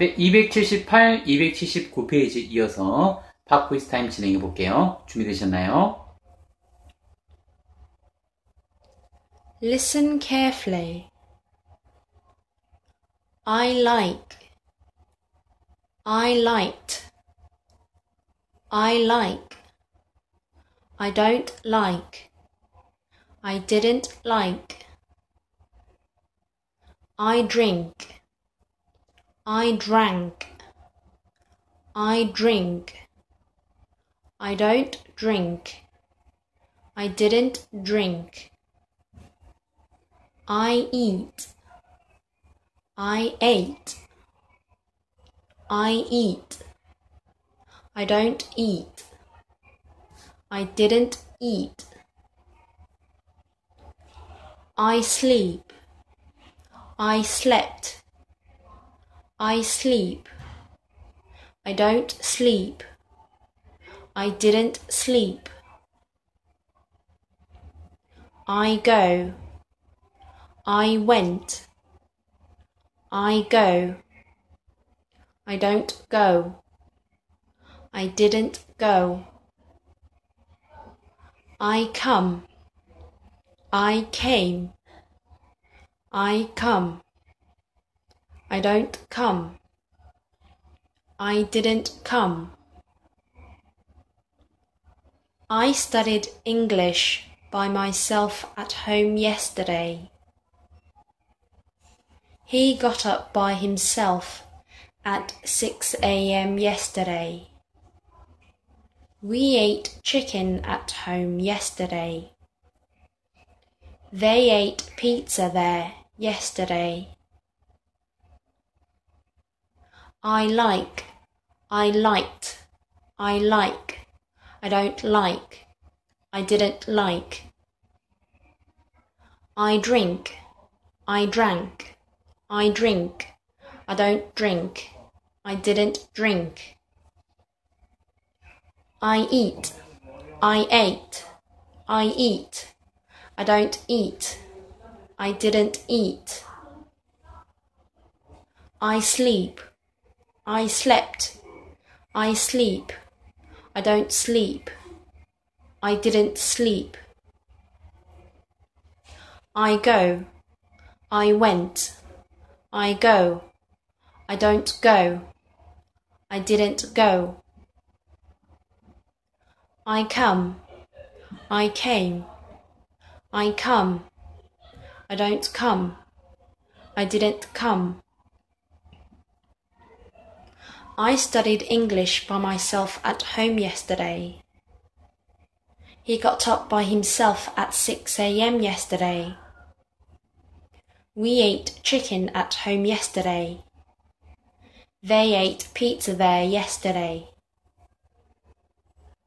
네, 278, 279페이지 이어서 팝퀴즈 타임 진행해 볼게요. 준비되셨나요? Listen carefully. I like. I liked. I like. I don't like. I didn't like. I drink. I drank. I drink. I don't drink. I didn't drink. I eat. I ate. I eat. I don't eat. I didn't eat. I sleep. I slept. I sleep. I don't sleep. I didn't sleep. I go. I went. I go. I don't go. I didn't go. I come. I came. I come. I don't come. I didn't come. I studied English by myself at home yesterday. He got up by himself at 6 a.m. yesterday. We ate chicken at home yesterday. They ate pizza there yesterday. I like, I liked, I like, I don't like, I didn't like. I drink, I drank, I drink, I don't drink, I didn't drink. I eat, I ate, I eat, I don't eat, I didn't eat. I sleep, I slept, I sleep, I don't sleep, I didn't sleep. I go, I went, I go, I don't go, I didn't go. I come, I came, I come, I don't come, I didn't come. I studied English by myself at home yesterday. He got up by himself at 6 a.m. yesterday. We ate chicken at home yesterday. They ate pizza there yesterday.